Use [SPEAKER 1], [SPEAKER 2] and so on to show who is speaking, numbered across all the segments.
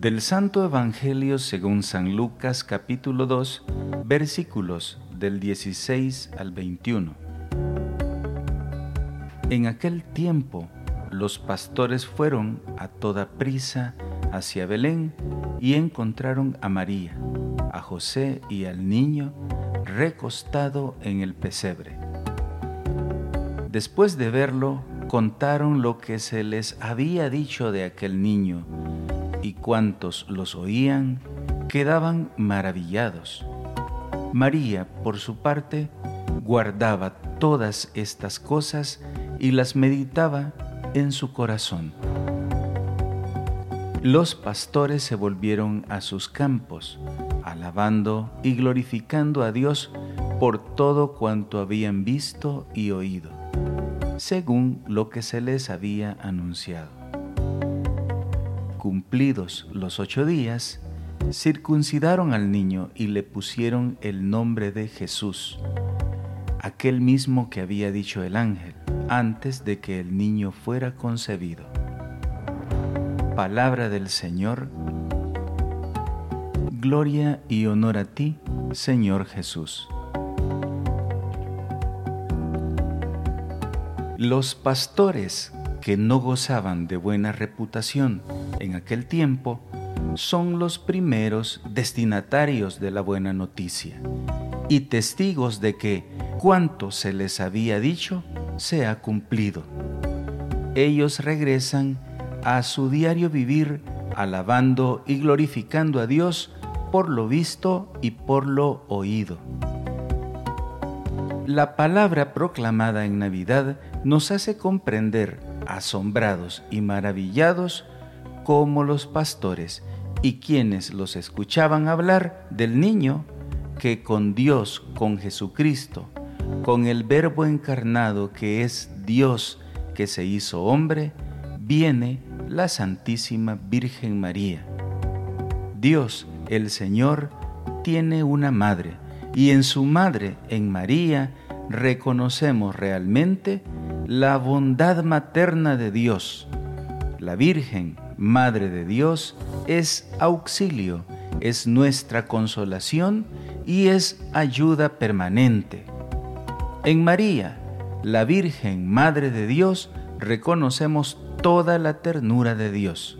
[SPEAKER 1] Del Santo Evangelio según San Lucas capítulo 2 versículos del 16 al 21. En aquel tiempo los pastores fueron a toda prisa hacia Belén y encontraron a María, a José y al niño recostado en el pesebre. Después de verlo, contaron lo que se les había dicho de aquel niño y cuantos los oían quedaban maravillados. María, por su parte, guardaba todas estas cosas y las meditaba en su corazón. Los pastores se volvieron a sus campos, alabando y glorificando a Dios por todo cuanto habían visto y oído, según lo que se les había anunciado cumplidos los ocho días, circuncidaron al niño y le pusieron el nombre de Jesús, aquel mismo que había dicho el ángel antes de que el niño fuera concebido. Palabra del Señor. Gloria y honor a ti, Señor Jesús. Los pastores que no gozaban de buena reputación en aquel tiempo son los primeros destinatarios de la buena noticia y testigos de que cuanto se les había dicho se ha cumplido. Ellos regresan a su diario vivir alabando y glorificando a Dios por lo visto y por lo oído. La palabra proclamada en Navidad nos hace comprender asombrados y maravillados como los pastores y quienes los escuchaban hablar del niño que con Dios, con Jesucristo, con el Verbo encarnado que es Dios que se hizo hombre, viene la Santísima Virgen María. Dios, el Señor, tiene una madre y en su madre, en María, reconocemos realmente la bondad materna de Dios. La Virgen, Madre de Dios, es auxilio, es nuestra consolación y es ayuda permanente. En María, la Virgen, Madre de Dios, reconocemos toda la ternura de Dios.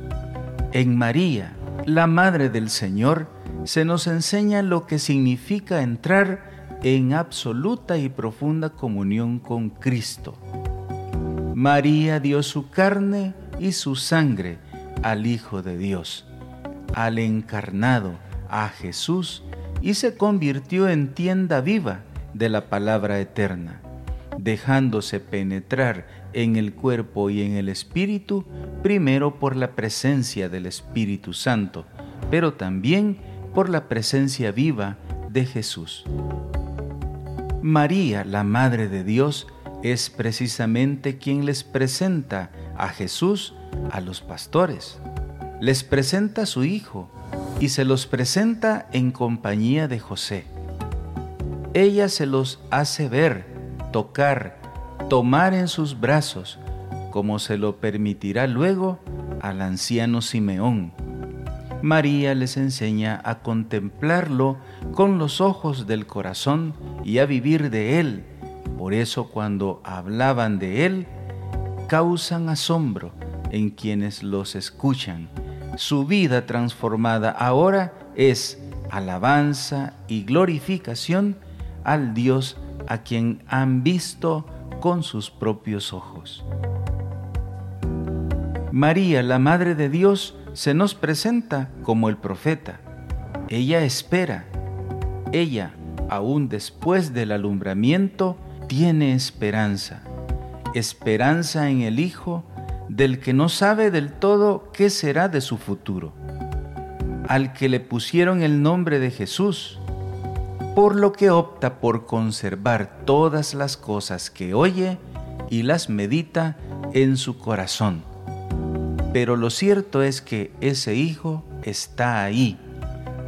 [SPEAKER 1] En María, la Madre del Señor, se nos enseña lo que significa entrar en absoluta y profunda comunión con Cristo. María dio su carne y su sangre al Hijo de Dios, al encarnado, a Jesús, y se convirtió en tienda viva de la palabra eterna, dejándose penetrar en el cuerpo y en el espíritu, primero por la presencia del Espíritu Santo, pero también por la presencia viva de Jesús. María, la Madre de Dios, es precisamente quien les presenta a Jesús a los pastores. Les presenta a su Hijo y se los presenta en compañía de José. Ella se los hace ver, tocar, tomar en sus brazos, como se lo permitirá luego al anciano Simeón María les enseña a contemplarlo con los ojos del corazón y a vivir de él. Por eso cuando hablaban de él, causan asombro en quienes los escuchan. Su vida transformada ahora es alabanza y glorificación al Dios a quien han visto con sus propios ojos. María, la Madre de Dios, se nos presenta como el profeta. Ella espera. Ella, aún después del alumbramiento, tiene esperanza. Esperanza en el Hijo del que no sabe del todo qué será de su futuro. Al que le pusieron el nombre de Jesús, por lo que opta por conservar todas las cosas que oye y las medita en su corazón pero lo cierto es que ese hijo está ahí,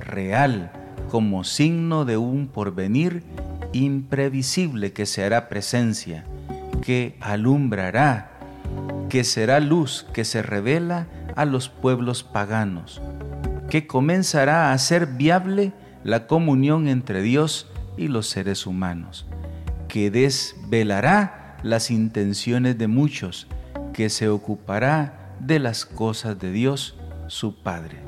[SPEAKER 1] real, como signo de un porvenir imprevisible que se hará presencia, que alumbrará, que será luz que se revela a los pueblos paganos, que comenzará a hacer viable la comunión entre Dios y los seres humanos, que desvelará las intenciones de muchos, que se ocupará de las cosas de Dios, su Padre.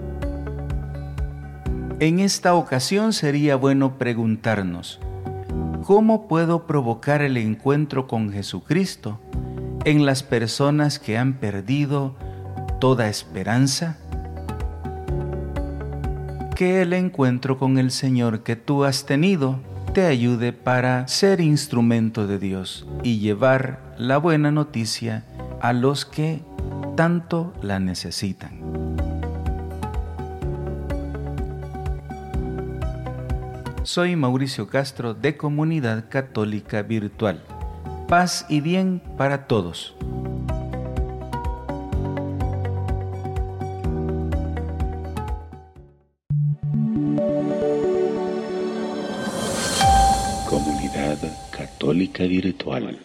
[SPEAKER 1] En esta ocasión sería bueno preguntarnos, ¿cómo puedo provocar el encuentro con Jesucristo en las personas que han perdido toda esperanza? Que el encuentro con el Señor que tú has tenido te ayude para ser instrumento de Dios y llevar la buena noticia a los que tanto la necesitan. Soy Mauricio Castro de Comunidad Católica Virtual. Paz y bien para todos.
[SPEAKER 2] Comunidad Católica Virtual.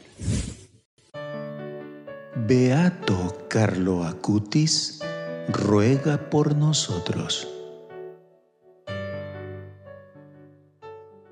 [SPEAKER 3] Beato Carlo Acutis ruega por nosotros.